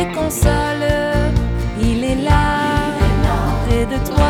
les console. Il est là, près de toi.